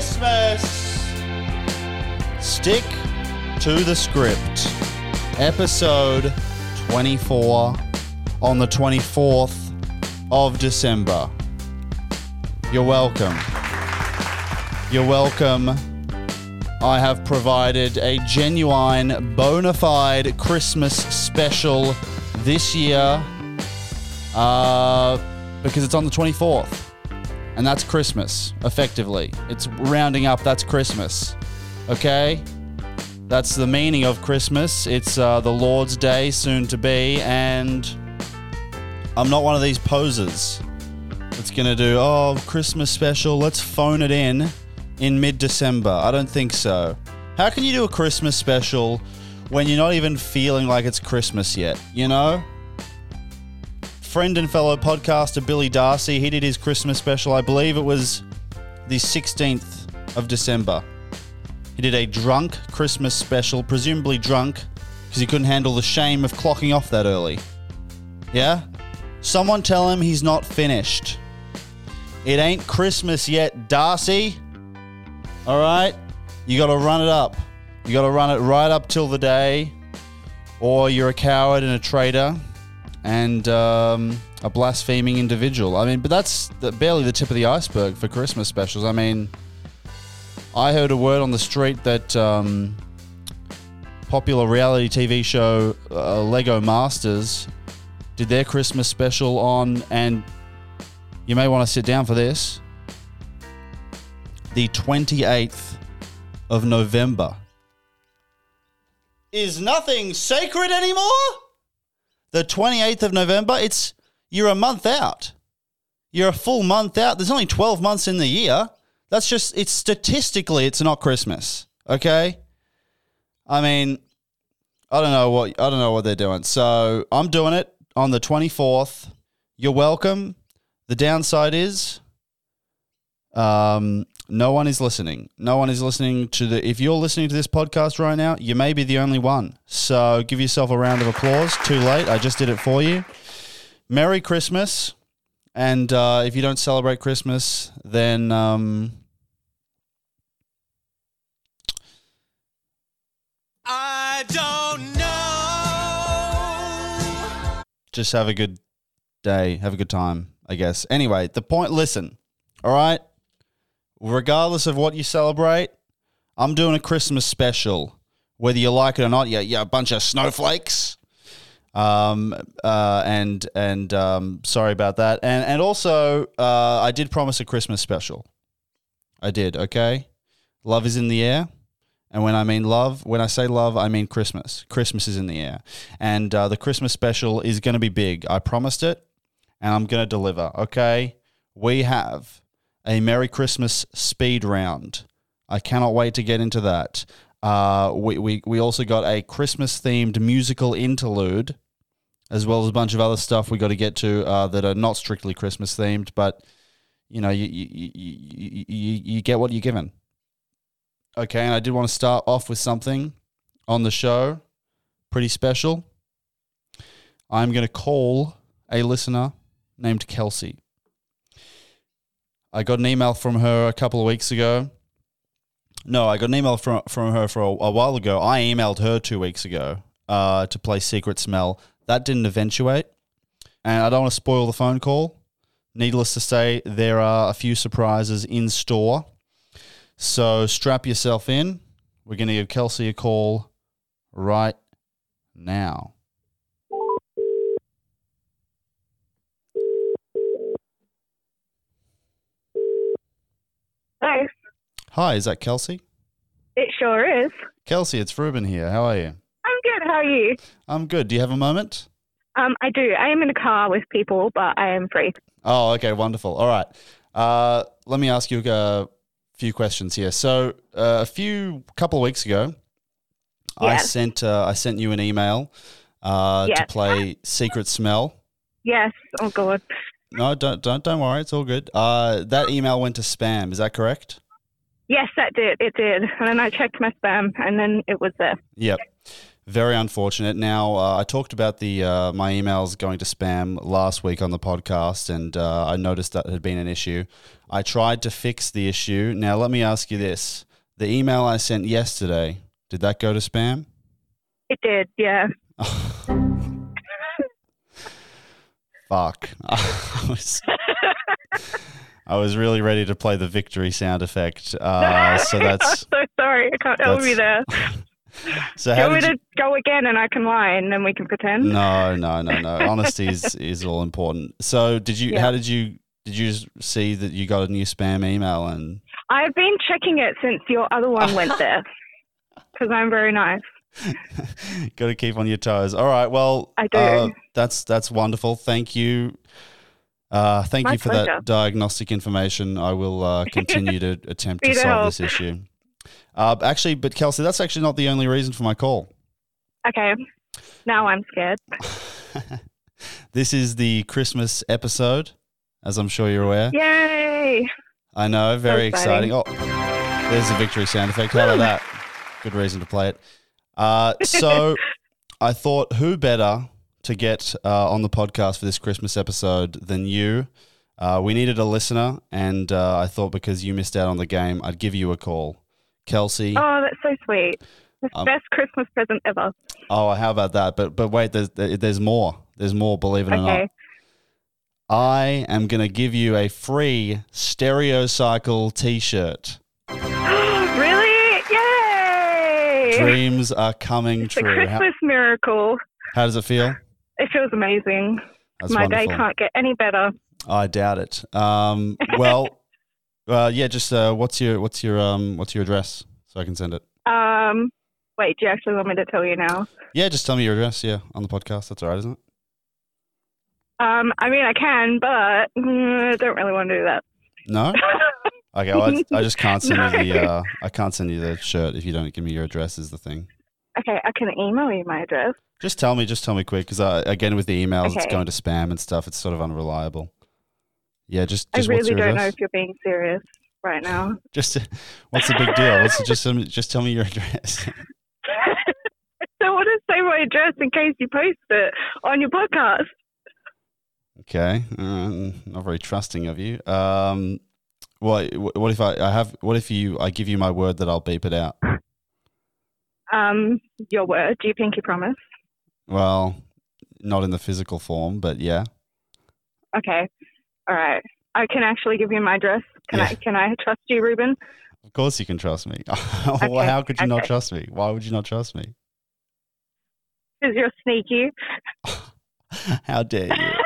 Christmas! Stick to the script. Episode 24 on the 24th of December. You're welcome. You're welcome. I have provided a genuine, bona fide Christmas special this year uh, because it's on the 24th. And that's Christmas, effectively. It's rounding up, that's Christmas. Okay? That's the meaning of Christmas. It's uh, the Lord's Day, soon to be, and I'm not one of these posers that's going to do, oh, Christmas special, let's phone it in in mid December. I don't think so. How can you do a Christmas special when you're not even feeling like it's Christmas yet? You know? Friend and fellow podcaster Billy Darcy, he did his Christmas special. I believe it was the 16th of December. He did a drunk Christmas special, presumably drunk because he couldn't handle the shame of clocking off that early. Yeah? Someone tell him he's not finished. It ain't Christmas yet, Darcy. All right? You got to run it up. You got to run it right up till the day, or you're a coward and a traitor and um, a blaspheming individual. I mean, but that's the, barely the tip of the iceberg for Christmas specials. I mean, I heard a word on the street that um, popular reality TV show uh, Lego Masters did their Christmas special on, and you may want to sit down for this, the 28th of November. Is nothing sacred anymore? The 28th of November, it's you're a month out. You're a full month out. There's only 12 months in the year. That's just it's statistically it's not Christmas. Okay? I mean, I don't know what I don't know what they're doing. So, I'm doing it on the 24th. You're welcome. The downside is um, no one is listening. No one is listening to the. If you're listening to this podcast right now, you may be the only one. So give yourself a round of applause. Too late. I just did it for you. Merry Christmas. And uh, if you don't celebrate Christmas, then um, I don't know. just have a good day. Have a good time, I guess. Anyway, the point listen, all right? Regardless of what you celebrate, I'm doing a Christmas special. Whether you like it or not, yeah, yeah, a bunch of snowflakes. Um, uh, and and um, sorry about that. And and also, uh, I did promise a Christmas special. I did. Okay, love is in the air. And when I mean love, when I say love, I mean Christmas. Christmas is in the air. And uh, the Christmas special is going to be big. I promised it, and I'm going to deliver. Okay? We have a Merry Christmas speed round. I cannot wait to get into that. Uh, we, we, we also got a Christmas themed musical interlude, as well as a bunch of other stuff we got to get to uh, that are not strictly Christmas themed, but you know, you, you, you, you, you, you get what you're given. Okay, and I did want to start off with something on the show, pretty special. I'm going to call a listener named Kelsey. I got an email from her a couple of weeks ago. No, I got an email from from her for a, a while ago. I emailed her two weeks ago uh, to play Secret Smell. That didn't eventuate, and I don't want to spoil the phone call. Needless to say, there are a few surprises in store. So strap yourself in. We're going to give Kelsey a call right now. Hello. Hi, is that Kelsey? It sure is. Kelsey, it's Ruben here. How are you? I'm good. How are you? I'm good. Do you have a moment? Um, I do. I am in a car with people, but I am free. Oh, okay, wonderful. All right. Uh, let me ask you a few questions here. So, uh, a few couple of weeks ago, I sent uh, I sent you an email uh, to play Secret Smell. Yes. Oh God. No, don't don't don't worry. It's all good. Uh, that email went to spam. Is that correct? Yes, that did. It did. And then I checked my spam, and then it was there. Yep. Very unfortunate. Now, uh, I talked about the uh, my emails going to spam last week on the podcast, and uh, I noticed that had been an issue. I tried to fix the issue. Now, let me ask you this: the email I sent yesterday did that go to spam? It did, yeah. Fuck. I was, I was really ready to play the victory sound effect. Uh, so that's I'm so sorry. I can't help you there. so. Do you How want me to go again and I can lie and then we can pretend? No, no, no, no. Honesty is, is all important. So, did you? Yeah. How did you? Did you see that you got a new spam email and? I've been checking it since your other one went there because I'm very nice. Got to keep on your toes. All right. Well, I do. Uh, that's that's wonderful. Thank you. Uh, thank My you for pleasure. that diagnostic information. I will uh, continue to attempt to solve help. this issue. Uh, actually, but Kelsey, that's actually not the only reason for my call. Okay. Now I'm scared. This is the Christmas episode, as I'm sure you're aware. Yay! I know, very exciting. exciting. Oh, there's a victory sound effect. How about that? Good reason to play it. Uh, so I thought, who better to get uh, on the podcast for this Christmas episode than you? Uh, we needed a listener, and uh, I thought because you missed out on the game, I'd give you a call. Kelsey. Oh, that's so sweet. The Um, best Christmas present ever. Oh, how about that? But but wait, there's there's more. There's more. Believe it or not. I am gonna give you a free Stereo Cycle T-shirt. really? Dreams are coming It's a true. How, Christmas miracle. how does it feel? It feels amazing. That's My wonderful. day can't get any better. I doubt it. Um, well, uh, yeah. Just uh, what's your what's your um what's your address so I can send it. Um, wait, do you actually want me to tell you now? Yeah, just tell me your address. Yeah, on the podcast. That's all right, isn't it? Um, I mean, I can, but mm, I don't really want to do that. No. Okay. Well, I, I just can't send you the uh, I can't send you the shirt if you don't give me your address. Is the thing. Okay, I can email you my address. Just tell me. Just tell me quick, because uh, again with the emails, it's going to spam and stuff. It's sort of unreliable. Yeah. Just I just what's really don't know if you're being serious right now. Just what's the big deal? What's just tell me- just tell me your address. I don't want to say my address in case you post it on your podcast. Okay, uh, not very trusting of you. Um, what what if I, I have? What if you? I give you my word that I'll beep it out. Um, your word. Do you pinky promise? Well, not in the physical form, but yeah. Okay. All right. I can actually give you my address. Can I? Can I trust you, Ruben? Of course, you can trust me. Okay, How could you not trust me? Why would you not trust me? Because you're sneaky. How dare you?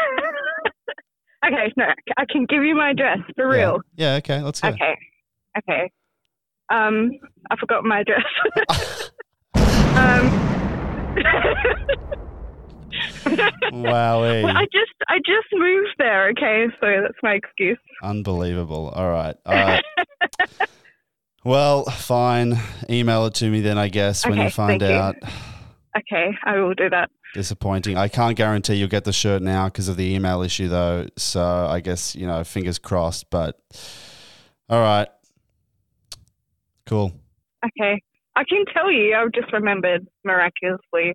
Okay. No, I can give you my address for Yeah. real. Yeah. Okay. Let's go. Okay. Okay. Um, I forgot my address. um. Well, I just I just moved there. Okay, so that's my excuse. Unbelievable. All right. All right. well, fine. Email it to me then, I guess, when you find thank you. out. Okay, I will do that. Disappointing. I can't guarantee you'll get the shirt now because of the email issue, though. So I guess, you know, fingers crossed. But all right. Cool. Okay, I can tell you. I've just remembered miraculously.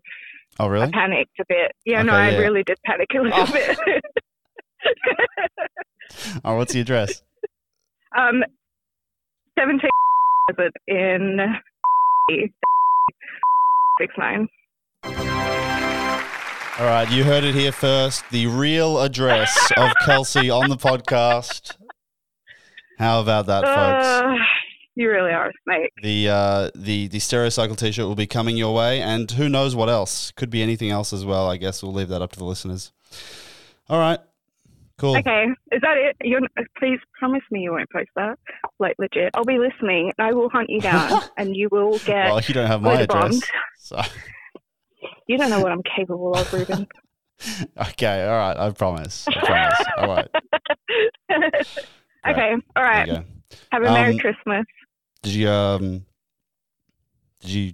Oh, really? I panicked a bit. Yeah, no, Okay, I yeah. really did panic a little Oh. bit. Oh, what's the address? um, seventeen in six nine. All right. You heard it here first. The real address of Kelsey on the podcast. How about that, folks? Uh, you really are a snake. The uh, the the Stereocycle T-shirt will be coming your way, and who knows what else? Could be anything else as well. I guess we'll leave that up to the listeners. All right, cool. Okay, is that it? You're, please promise me you won't post that. Like legit, I'll be listening. I will hunt you down, and you will get. Well, you don't have my address, so You don't know what I'm capable of, Ruben. okay. All right, I promise. I promise. All right. okay, all There right. you. Have a Merry Um, Christmas. Did you um? Did you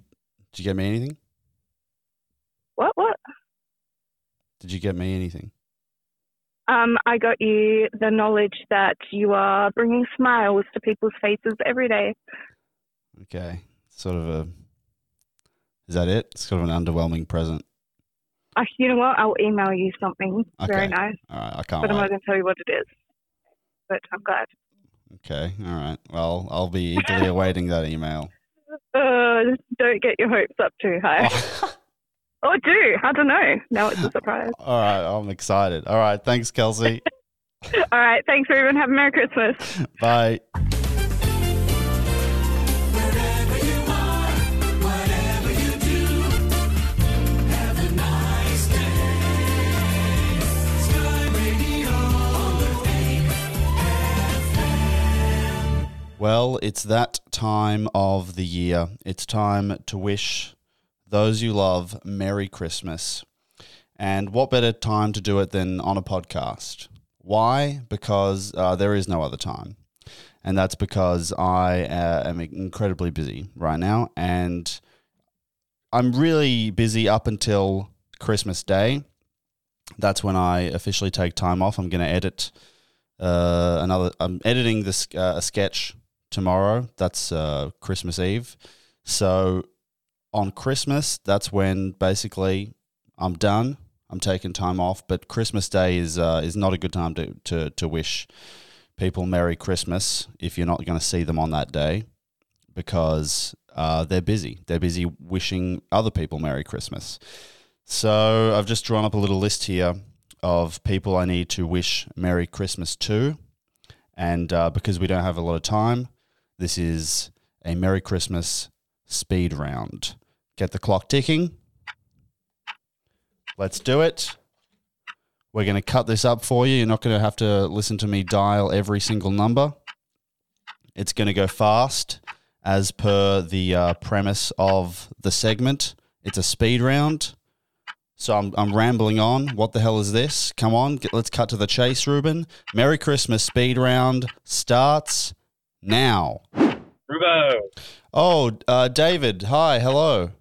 did you get me anything? What? What? Did you get me anything? Um, I got you the knowledge that you are bringing smiles to people's faces every day. Okay, sort of a Is that it? It's kind of an underwhelming present. Uh, you know what? I'll email you something very nice, All right, I can't but I'm not going to tell you what it is. But I'm glad. Okay, all right. Well, I'll be eagerly awaiting that email. Uh, don't get your hopes up too high. or do. I don't know. Now it's a surprise. all right, I'm excited. All right, thanks, Kelsey. All right. Thanks, everyone. Have a Merry Christmas. Bye. Well, it's that time of the year. It's time to wish those you love Merry Christmas. And what better time to do it than on a podcast? Why? Because uh, there is no other time. And that's because I uh, am incredibly busy right now. And I'm really busy up until Christmas Day. That's when I officially take time off. I'm going to edit uh, another. I'm editing this uh, a sketch tomorrow. That's uh, Christmas Eve. So on Christmas, that's when basically I'm done. I'm taking time off. But Christmas Day is uh, is not a good time to to to wish people Merry Christmas if you're not going to see them on that day because uh, they're busy. They're busy wishing other people Merry Christmas. So I've just drawn up a little list here of people I need to wish Merry Christmas to. And uh, because we don't have a lot of time, this is a Merry Christmas speed round. Get the clock ticking. Let's do it. We're going to cut this up for you. You're not going to have to listen to me dial every single number. It's going to go fast as per the uh, premise of the segment. It's a speed round. So I'm, I'm rambling on. What the hell is this? Come on, get, let's cut to the chase, Ruben. Merry Christmas speed round starts now. Rubo, Oh, uh, David, hi, hello.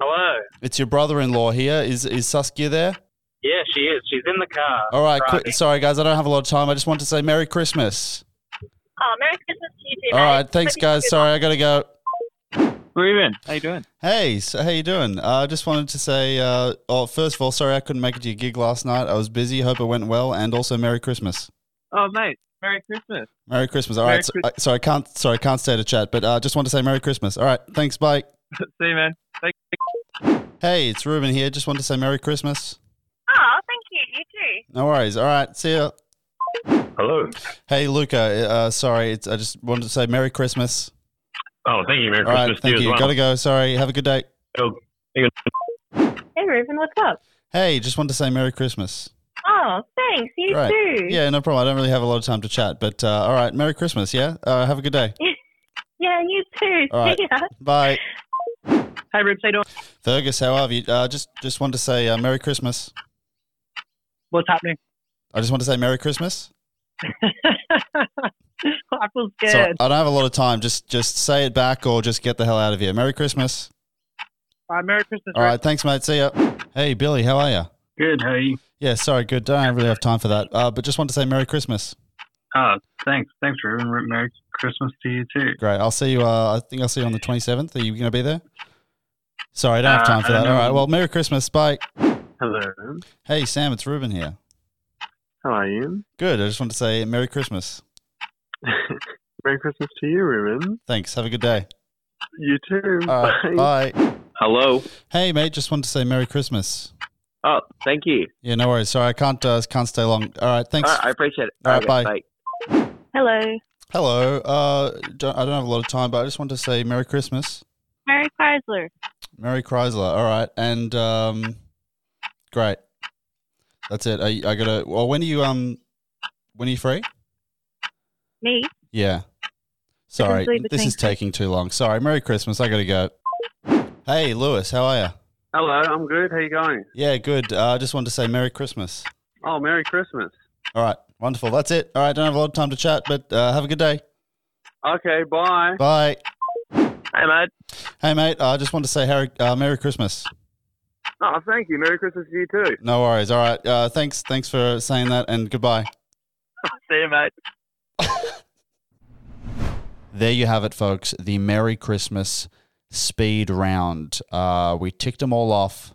hello. It's your brother-in-law here. Is is Saskia there? Yeah, she is. She's in the car. All right, driving. quick. Sorry, guys, I don't have a lot of time. I just want to say Merry Christmas. Oh, Merry Christmas to you too, All mate. right, thanks, Hope guys. Sorry, I gotta go. Ruben, how you doing? Hey, so how you doing? I uh, just wanted to say, uh, oh, first of all, sorry I couldn't make it to your gig last night. I was busy. Hope it went well, and also Merry Christmas. Oh, mate. Merry Christmas. Merry Christmas. All Merry right, so, Chris- uh, sorry, I can't. Sorry, I can't stay to chat, but uh, just want to say Merry Christmas. All right, thanks. Bye. See you, man. Thank Hey, it's Ruben here. Just want to say Merry Christmas. Oh, thank you. You too. No worries. All right, see ya. Hello. Hey, Luca. Uh, sorry, it's, I just wanted to say Merry Christmas. Oh, thank you. Merry All right, Christmas to thank you you. well. Gotta go. Sorry. Have a good day. Oh, Hey, Ruben, what's up? Hey, just wanted to say Merry Christmas. Oh, thanks. You Right. too. Yeah, no problem. I don't really have a lot of time to chat, but uh, all right. Merry Christmas. Yeah. Uh, have a good day. Yeah, you too. All right. See ya. Bye. Hey, Rubes, how you doing? Fergus, how are you? Uh, just just wanted to say uh, Merry Christmas. What's happening? I just want to say Merry Christmas. I feel So scared. I don't have a lot of time. Just just say it back or just get the hell out of here. Merry Christmas. All right, Merry Christmas. All right, thanks, mate. See ya. Hey, Billy, how are you? Good. How are you? Yeah, sorry, good. Don't really have time for that. Uh, but just want to say Merry Christmas. Oh, thanks. Thanks, Ruben. Merry Christmas to you too. Great. I'll see you. Uh, I think I'll see you on the twenty seventh. Are you going to be there? Sorry, I don't have Uh, time for that. don't All right. Well, Merry Christmas. Bye. Hello. Hey, Sam, it's Ruben here. How are you? Good. I just want to say Merry Christmas. Merry Christmas to you, Ruben. Thanks. Have a good day. You too. All right. Bye. Hello. Hey, mate. Just wanted to say Merry Christmas. Oh, thank you. Yeah, no worries. Sorry, I can't uh, can't stay long. All right. Thanks. All right, I appreciate it. All right, Okay, bye. Hello. Hello. Uh, don't, I don't have a lot of time, but I just want to say Merry Christmas. Merry Chrysler. Merry Chrysler. All right, and um, great. That's it. I, I gotta. Well, when are you um, when are you free? Me. Yeah. Sorry, this is taking too long. Sorry. Merry Christmas. I gotta go. Hey, Lewis. How are you? Hello. I'm good. How you going? Yeah, good. Uh, I just wanted to say Merry Christmas. Oh, Merry Christmas. All right, wonderful. That's it. All right, don't have a lot of time to chat, but uh, have a good day. Okay. Bye. Bye. Hey, mate. Hey, mate. I just want to say Harry, uh, Merry Christmas. Oh, thank you. Merry Christmas to you too. No worries. All right. Uh, thanks. Thanks for saying that, and goodbye. See you, mate. There you have it, folks. The Merry Christmas speed round. Uh, we ticked them all off.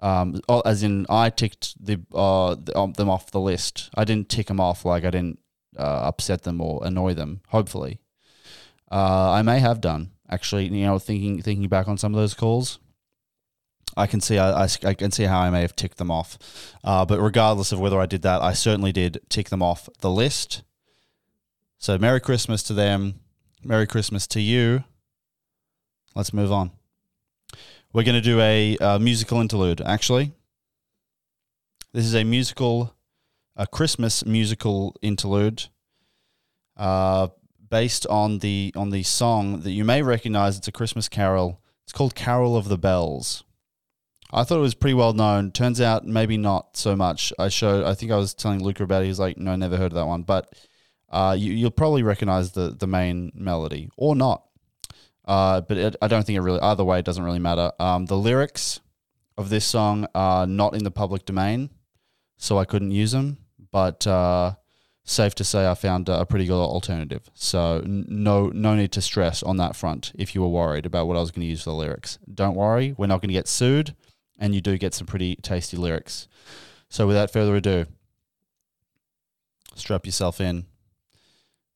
Um, oh, as in, I ticked the, uh, the, um, them off the list. I didn't tick them off like I didn't uh, upset them or annoy them. Hopefully, uh, I may have done actually. You know, thinking thinking back on some of those calls, I can see I, I, I can see how I may have ticked them off. Uh, but regardless of whether I did that, I certainly did tick them off the list. So Merry Christmas to them. Merry Christmas to you. Let's move on. We're going to do a, uh musical interlude, actually. This is a musical, a Christmas musical interlude, uh, based on the on the song that you may recognize. It's a Christmas carol. It's called "Carol of the Bells." I thought it was pretty well known. Turns out, maybe not so much. I showed. I think I was telling Luca about it. He's like, "No, never heard of that one." But uh, you, you'll probably recognize the the main melody or not. Uh, but it, I don't think it really. Either way, it doesn't really matter. Um, the lyrics of this song are not in the public domain, so I couldn't use them. But uh, safe to say, I found a pretty good alternative. So n- no no need to stress on that front. If you were worried about what I was going to use for the lyrics, don't worry. We're not going to get sued, and you do get some pretty tasty lyrics. So without further ado, strap yourself in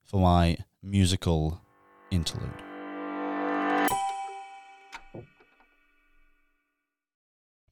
for my musical interlude.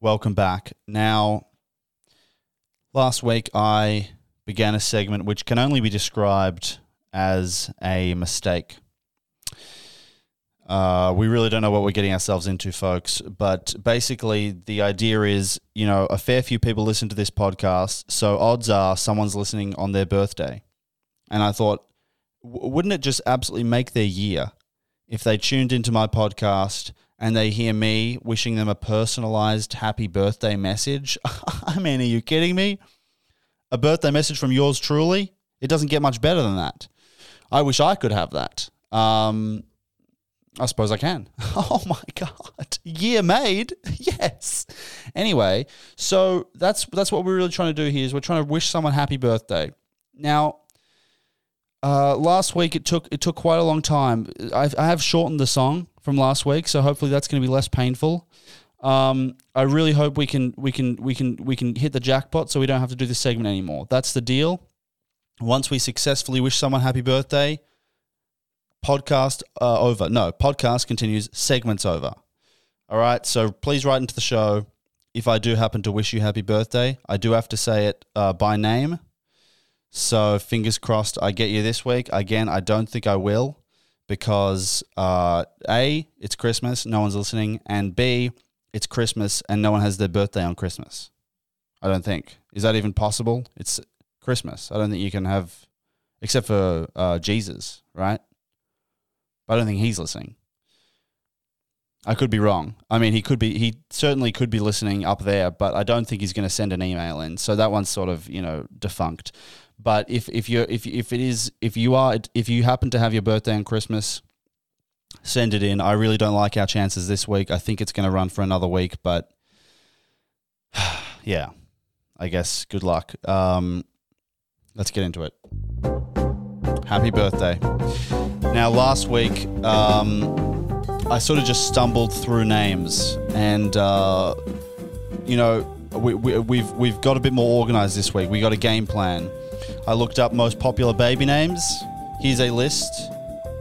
Welcome back. Now, last week I began a segment which can only be described as a mistake. Uh, we really don't know what we're getting ourselves into, folks. But basically, the idea is you know, a fair few people listen to this podcast. So odds are someone's listening on their birthday. And I thought, w- wouldn't it just absolutely make their year if they tuned into my podcast and they hear me wishing them a personalized happy birthday message? I mean, are you kidding me? A birthday message from yours truly? It doesn't get much better than that. I wish I could have that. Um, I suppose I can. Oh my god, year made. Yes. Anyway, so that's that's what we're really trying to do here. Is we're trying to wish someone happy birthday. Now, uh, last week it took it took quite a long time. I've, I have shortened the song from last week, so hopefully that's going to be less painful. Um, I really hope we can we can we can we can hit the jackpot, so we don't have to do this segment anymore. That's the deal. Once we successfully wish someone happy birthday, podcast uh, over. No, podcast continues. Segments over. All right. So please write into the show if I do happen to wish you happy birthday. I do have to say it uh, by name. So fingers crossed I get you this week. Again, I don't think I will because uh, A, it's Christmas, no one's listening, and B, it's Christmas and no one has their birthday on Christmas. I don't think. Is that even possible? It's Christmas. I don't think you can have, except for uh, Jesus, right? But I don't think he's listening. I could be wrong. I mean, he could be. He certainly could be listening up there, but I don't think he's going to send an email in. So that one's sort of you know defunct. But if if you if if it is if you are if you happen to have your birthday on Christmas, send it in. I really don't like our chances this week. I think it's going to run for another week, but yeah, I guess good luck. Um, let's get into it. Happy birthday. Now, last week, um, I sort of just stumbled through names, and uh, you know, we, we, we've we've got a bit more organized this week. We got a game plan. I looked up most popular baby names. Here's a list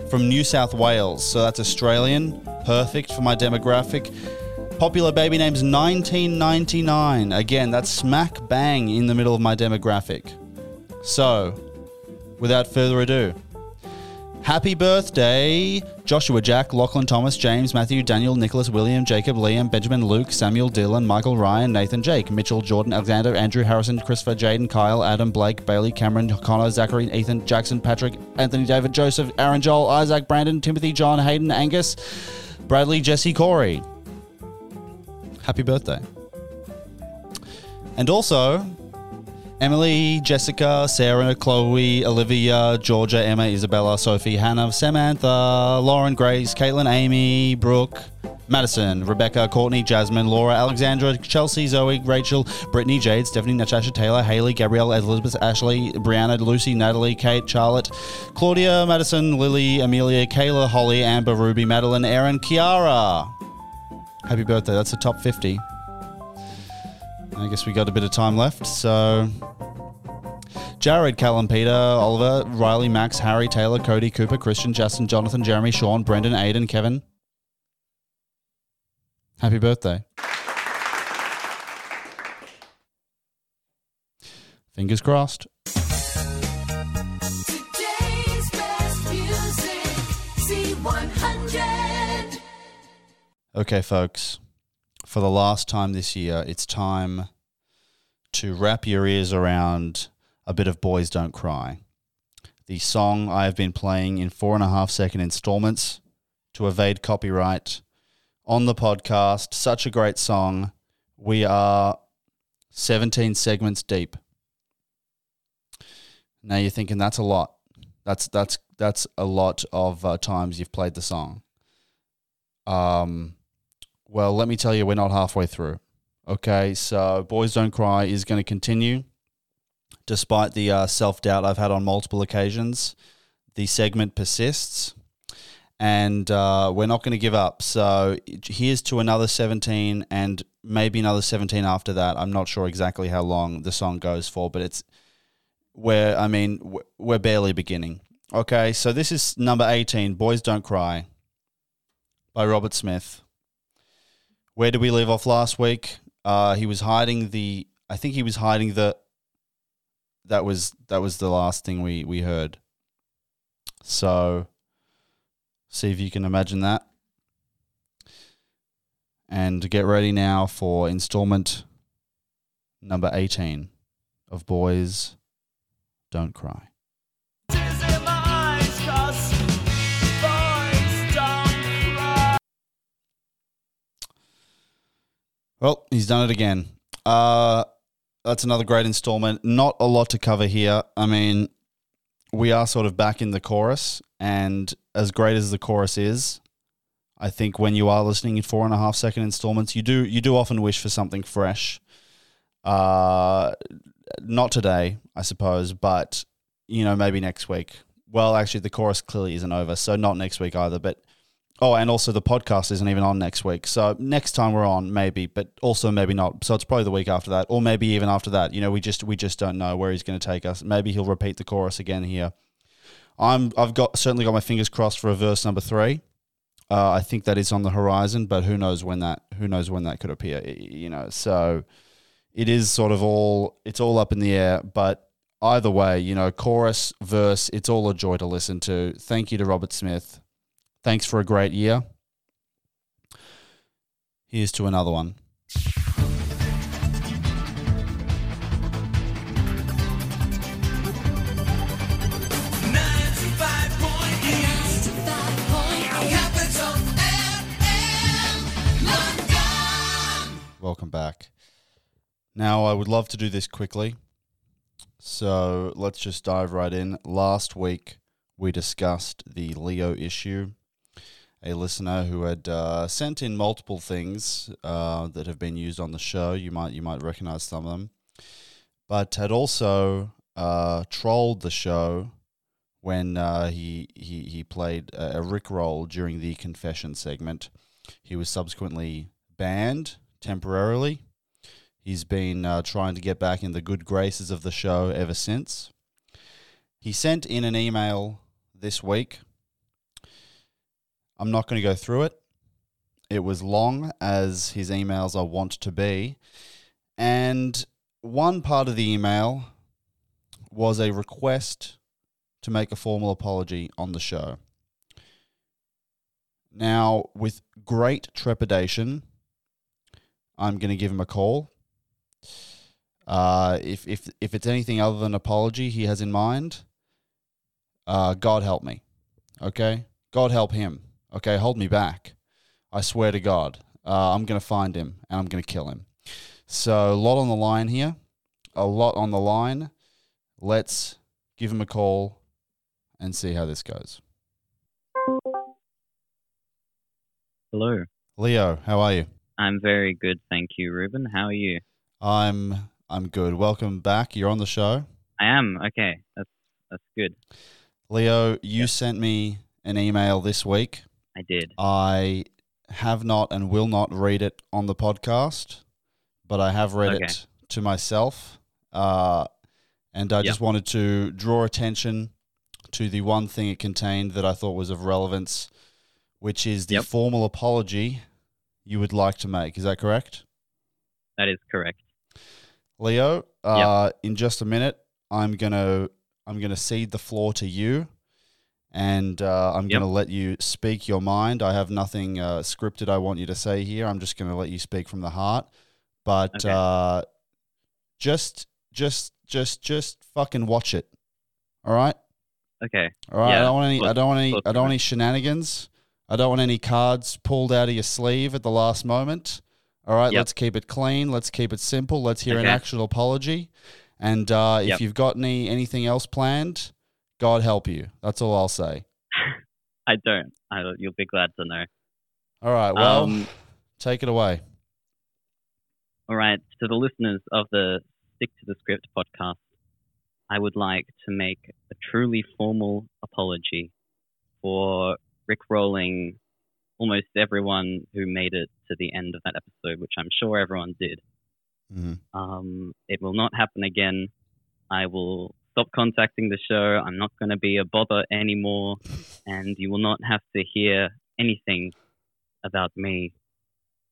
from New South Wales, so that's Australian, perfect for my demographic. Popular baby names 1999. Again, that's smack bang in the middle of my demographic. So, without further ado, happy birthday, Joshua, Jack, Lachlan, Thomas, James, Matthew, Daniel, Nicholas, William, Jacob, Liam, Benjamin, Luke, Samuel, Dylan, Michael, Ryan, Nathan, Jake, Mitchell, Jordan, Alexander, Andrew, Harrison, Christopher, Jaden, Kyle, Adam, Blake, Bailey, Cameron, Connor, Zachary, Ethan, Jackson, Patrick, Anthony, David, Joseph, Aaron, Joel, Isaac, Brandon, Timothy, John, Hayden, Angus, Bradley, Jesse, Corey. Happy birthday. And also, Emily, Jessica, Sarah, Chloe, Olivia, Georgia, Emma, Isabella, Sophie, Hannah, Samantha, Lauren, Grace, Caitlin, Amy, Brooke, Madison, Rebecca, Courtney, Jasmine, Laura, Alexandra, Chelsea, Zoe, Rachel, Brittany, Jade, Stephanie, Natasha, Taylor, Haley, Gabrielle, Elizabeth, Ashley, Brianna, Lucy, Natalie, Kate, Charlotte, Claudia, Madison, Lily, Amelia, Kayla, Holly, Amber, Ruby, Madeline, Erin, Kiara. Happy birthday. That's the top 50. I guess we got a bit of time left. So, Jared, Callum, Peter, Oliver, Riley, Max, Harry, Taylor, Cody, Cooper, Christian, Justin, Jonathan, Jeremy, Sean, Brendan, Aiden, Kevin. Happy birthday. Fingers crossed. Today's best music, C100. Okay, folks, for the last time this year, it's time to wrap your ears around a bit of Boys Don't Cry. The song I have been playing in four and a half second installments to evade copyright on the podcast. Such a great song. We are 17 segments deep. Now you're thinking that's a lot. That's that's that's a lot of uh, times you've played the song. Um, well, let me tell you, we're not halfway through. Okay, so Boys Don't Cry is going to continue despite the uh, self doubt I've had on multiple occasions. The segment persists, and uh, we're not going to give up. So here's to another 17 and maybe another 17 after that. I'm not sure exactly how long the song goes for, but it's where, I mean, we're barely beginning. Okay, so this is number 18 Boys Don't Cry by Robert Smith. Where did we leave off last week? Uh, he was hiding the. I think he was hiding the. That was that was the last thing we we heard. So, see if you can imagine that, and get ready now for installment number eighteen of Boys Don't Cry. Well, he's done it again. Uh, that's another great installment. Not a lot to cover here. I mean, we are sort of back in the chorus, and as great as the chorus is, I think when you are listening in four and a half second installments, you do you do often wish for something fresh. Uh, not today, I suppose, but you know maybe next week. Well, actually, the chorus clearly isn't over, so not next week either. But Oh, and also the podcast isn't even on next week. So next time we're on, maybe, but also maybe not. So it's probably the week after that, or maybe even after that. You know, we just we just don't know where he's going to take us. Maybe he'll repeat the chorus again here. I'm I've got certainly got my fingers crossed for a verse number three. Uh, I think that is on the horizon, but who knows when that who knows when that could appear. You know, so it is sort of all it's all up in the air. But either way, you know, chorus verse, it's all a joy to listen to. Thank you to Robert Smith. Thanks for a great year. Here's to another one. Welcome back. Now, I would love to do this quickly. So let's just dive right in. Last week, we discussed the Leo issue. A listener who had uh, sent in multiple things uh, that have been used on the show. You might you might recognize some of them, but had also uh, trolled the show when uh, he he he played a, a Rick roll during the confession segment. He was subsequently banned temporarily. He's been uh, trying to get back in the good graces of the show ever since. He sent in an email this week. I'm not going to go through it. It was long, as his emails are wont to be. And one part of the email was a request to make a formal apology on the show. Now, with great trepidation, I'm going to give him a call. Uh, if if if it's anything other than apology he has in mind, uh, God help me. Okay, God help him. Okay, hold me back. I swear to God, uh, I'm going to find him and I'm going to kill him. So a lot on the line here, a lot on the line. Let's give him a call and see how this goes. Hello. Leo, how are you? I'm very good, thank you, Ruben. How are you? I'm I'm good. Welcome back. You're on the show. I am. Okay. That's that's good. Leo, you sent me an email this week. I did. I have not and will not read it on the podcast, but I have read Okay. it to myself. Uh, and I Yep. just wanted to draw attention to the one thing it contained that I thought was of relevance, which is the Yep. formal apology you would like to make. Is that correct? That is correct. Leo, uh, in just a minute, I'm gonna I'm gonna cede the floor to you, and uh, I'm Yep. gonna let you speak your mind. I have nothing uh, scripted I want you to say here. I'm just gonna let you speak from the heart. But Okay. uh, just just just just fucking watch it. All right. Okay. All right. I don't want any. I don't want any. look, I don't want any shenanigans. I don't want any cards pulled out of your sleeve at the last moment. All right. Yep. Let's keep it clean. Let's keep it simple. Let's hear an actual apology. And uh, if Yep. you've got any anything else planned, God help you. That's all I'll say. I don't. I, you'll be glad to know. All right. Well, Um, take it away. All right. To the listeners of the Stick to the Script podcast, I would like to make a truly formal apology for rickrolling almost everyone who made it to the end of that episode, which I'm sure everyone did. Mhm. Um, it will not happen again. I will stop contacting the show. I'm not going to be a bother anymore, and you will not have to hear anything about me,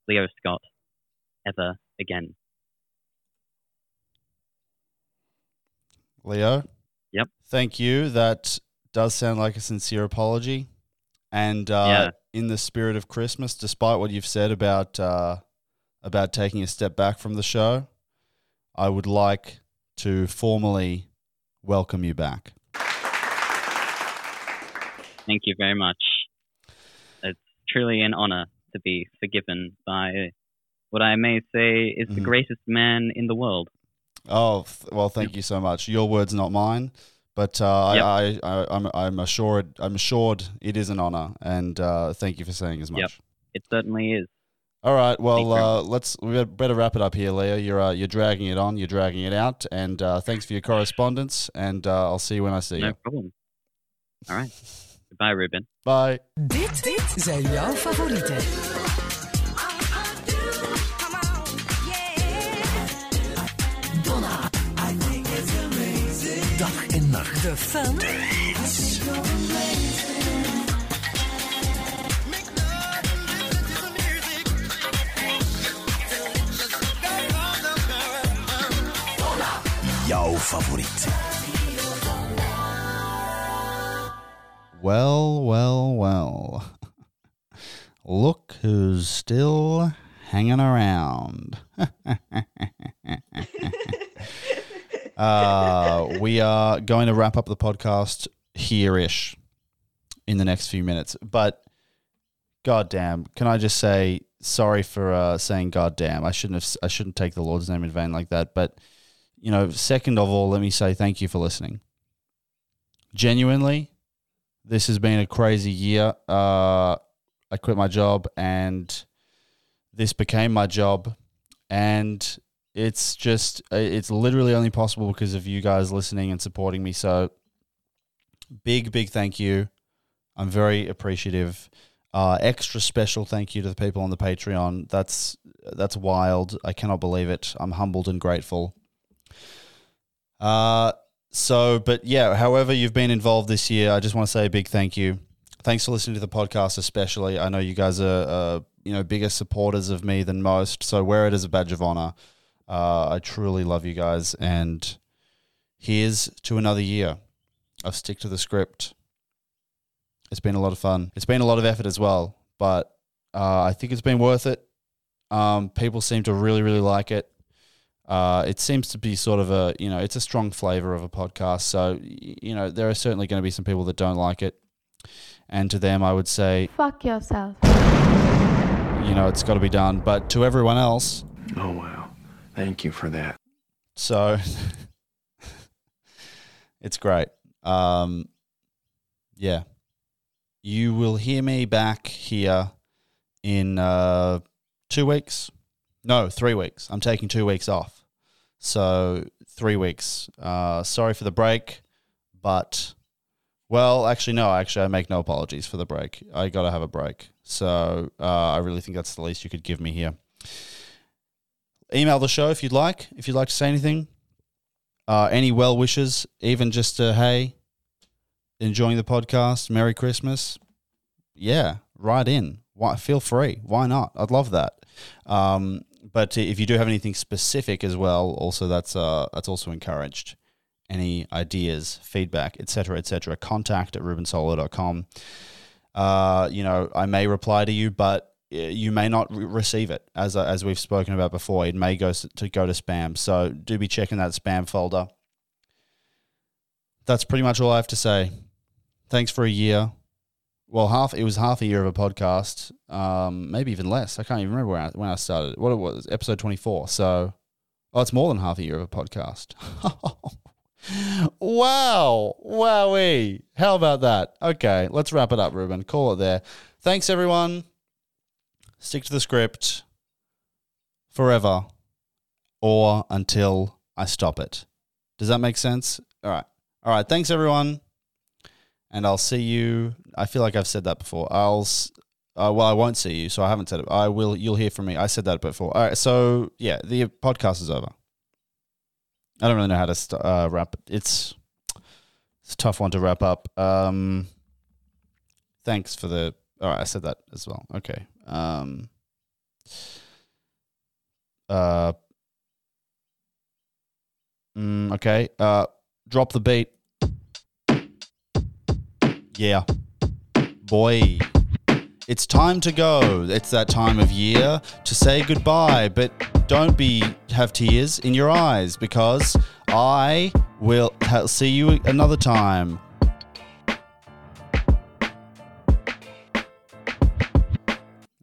Leo Scott, ever again. Leo. Yep. Thank you. That does sound like a sincere apology. And uh, Yeah. in the spirit of Christmas, despite what you've said about uh, about taking a step back from the show, I would like to formally welcome you back. Thank you very much. It's truly an honor to be forgiven by what I may say is the Mhm. greatest man in the world. Oh well, thank you so much. Your words, not mine. But uh, Yep. I, I, I, I'm, I'm assured, I'm assured it is an honor, and uh, thank you for saying as much. Yep. It certainly is. All right. Well, uh, let's we better- better wrap it up here, Leo. You're uh, you're dragging it on. You're dragging it out. And uh, thanks for your correspondence. And uh, I'll see you when I see No you. No problem. All right. Goodbye, Ruben. Bye. Dit, dit zijn jouw favorieten. Donna. Dag en nacht. De fun. Jouw favoriet. Well, well, well. Look who's still hanging around. uh, we are going to wrap up the podcast here ish in the next few minutes. But goddamn, can I just say sorry for uh, saying goddamn? I shouldn't have. I shouldn't take the Lord's name in vain like that. But you know, second of all, let me say thank you for listening. Genuinely, this has been a crazy year. Uh, I quit my job, and this became my job, and it's just it's literally only possible because of you guys listening and supporting me. So big, big thank you. I'm very appreciative. Uh, extra special thank you to the people on the Patreon. That's that's wild. I cannot believe it. I'm humbled and grateful. Uh, so, but yeah, however you've been involved this year, I just want to say a big thank you. Thanks for listening to the podcast, especially. I know you guys are, uh, you know, bigger supporters of me than most. So wear it as a badge of honor. Uh, I truly love you guys, and here's to another year of stick to the script. It's been a lot of fun. It's been a lot of effort as well, but uh, I think it's been worth it. Um, people seem to really, really like it. Uh, it seems to be sort of a, you know, it's a strong flavor of a podcast. So, you know, there are certainly going to be some people that don't like it. And to them, I would say, Fuck yourself. you know, it's got to be done. But to everyone else, Oh, wow. Thank you for that. So it's great. Um, yeah. You will hear me back here in uh, two weeks. No, three weeks. I'm taking two weeks off. So three weeks. Uh, sorry for the break, but well, actually, no. Actually, I make no apologies for the break. I got to have a break. So uh, I really think that's the least you could give me here email the show if you'd like. If you'd like to say anything, uh, any well wishes, even just uh, hey, enjoying the podcast, Merry Christmas. Yeah, write in. Why, feel free. Why not? I'd love that. Um, but if you do have anything specific as well, also that's uh, that's also encouraged. Any ideas, feedback, etc., etc. Contact at rubensolo.com. Uh, you know, I may reply to you, but uh, you may not re- receive it as uh, as we've spoken about before. It may go to go to spam, so do be checking that spam folder. That's pretty much all I have to say. Thanks for a year. Well, half it was half a year of a podcast, um, maybe even less. I can't even remember when I, when I started. What it was, episode twenty four. So, oh, it's more than half a year of a podcast. wow, wowee! How about that? Okay, let's wrap it up, Ruben. Call it there. Thanks, everyone stick to the script forever or until I stop it. Does that make sense? All right. All right. Thanks, everyone. And I'll see you. I feel like I've said that before. I'll, uh, well, I won't see you, so I haven't said it. I will, you'll hear from me. I said that before. All right. So, yeah, the podcast is over. I don't really know how to st- uh, wrap it. It's, it's a tough one to wrap up. Um, thanks for the, all right, I said that as well. Okay. Um, uh, mm, okay. Uh, drop the beat. Yeah. Boy. It's time to go. It's that time of year to say goodbye, but don't be have tears in your eyes because I will ha- see you another time.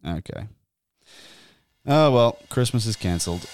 Okay. Oh well, Christmas is cancelled.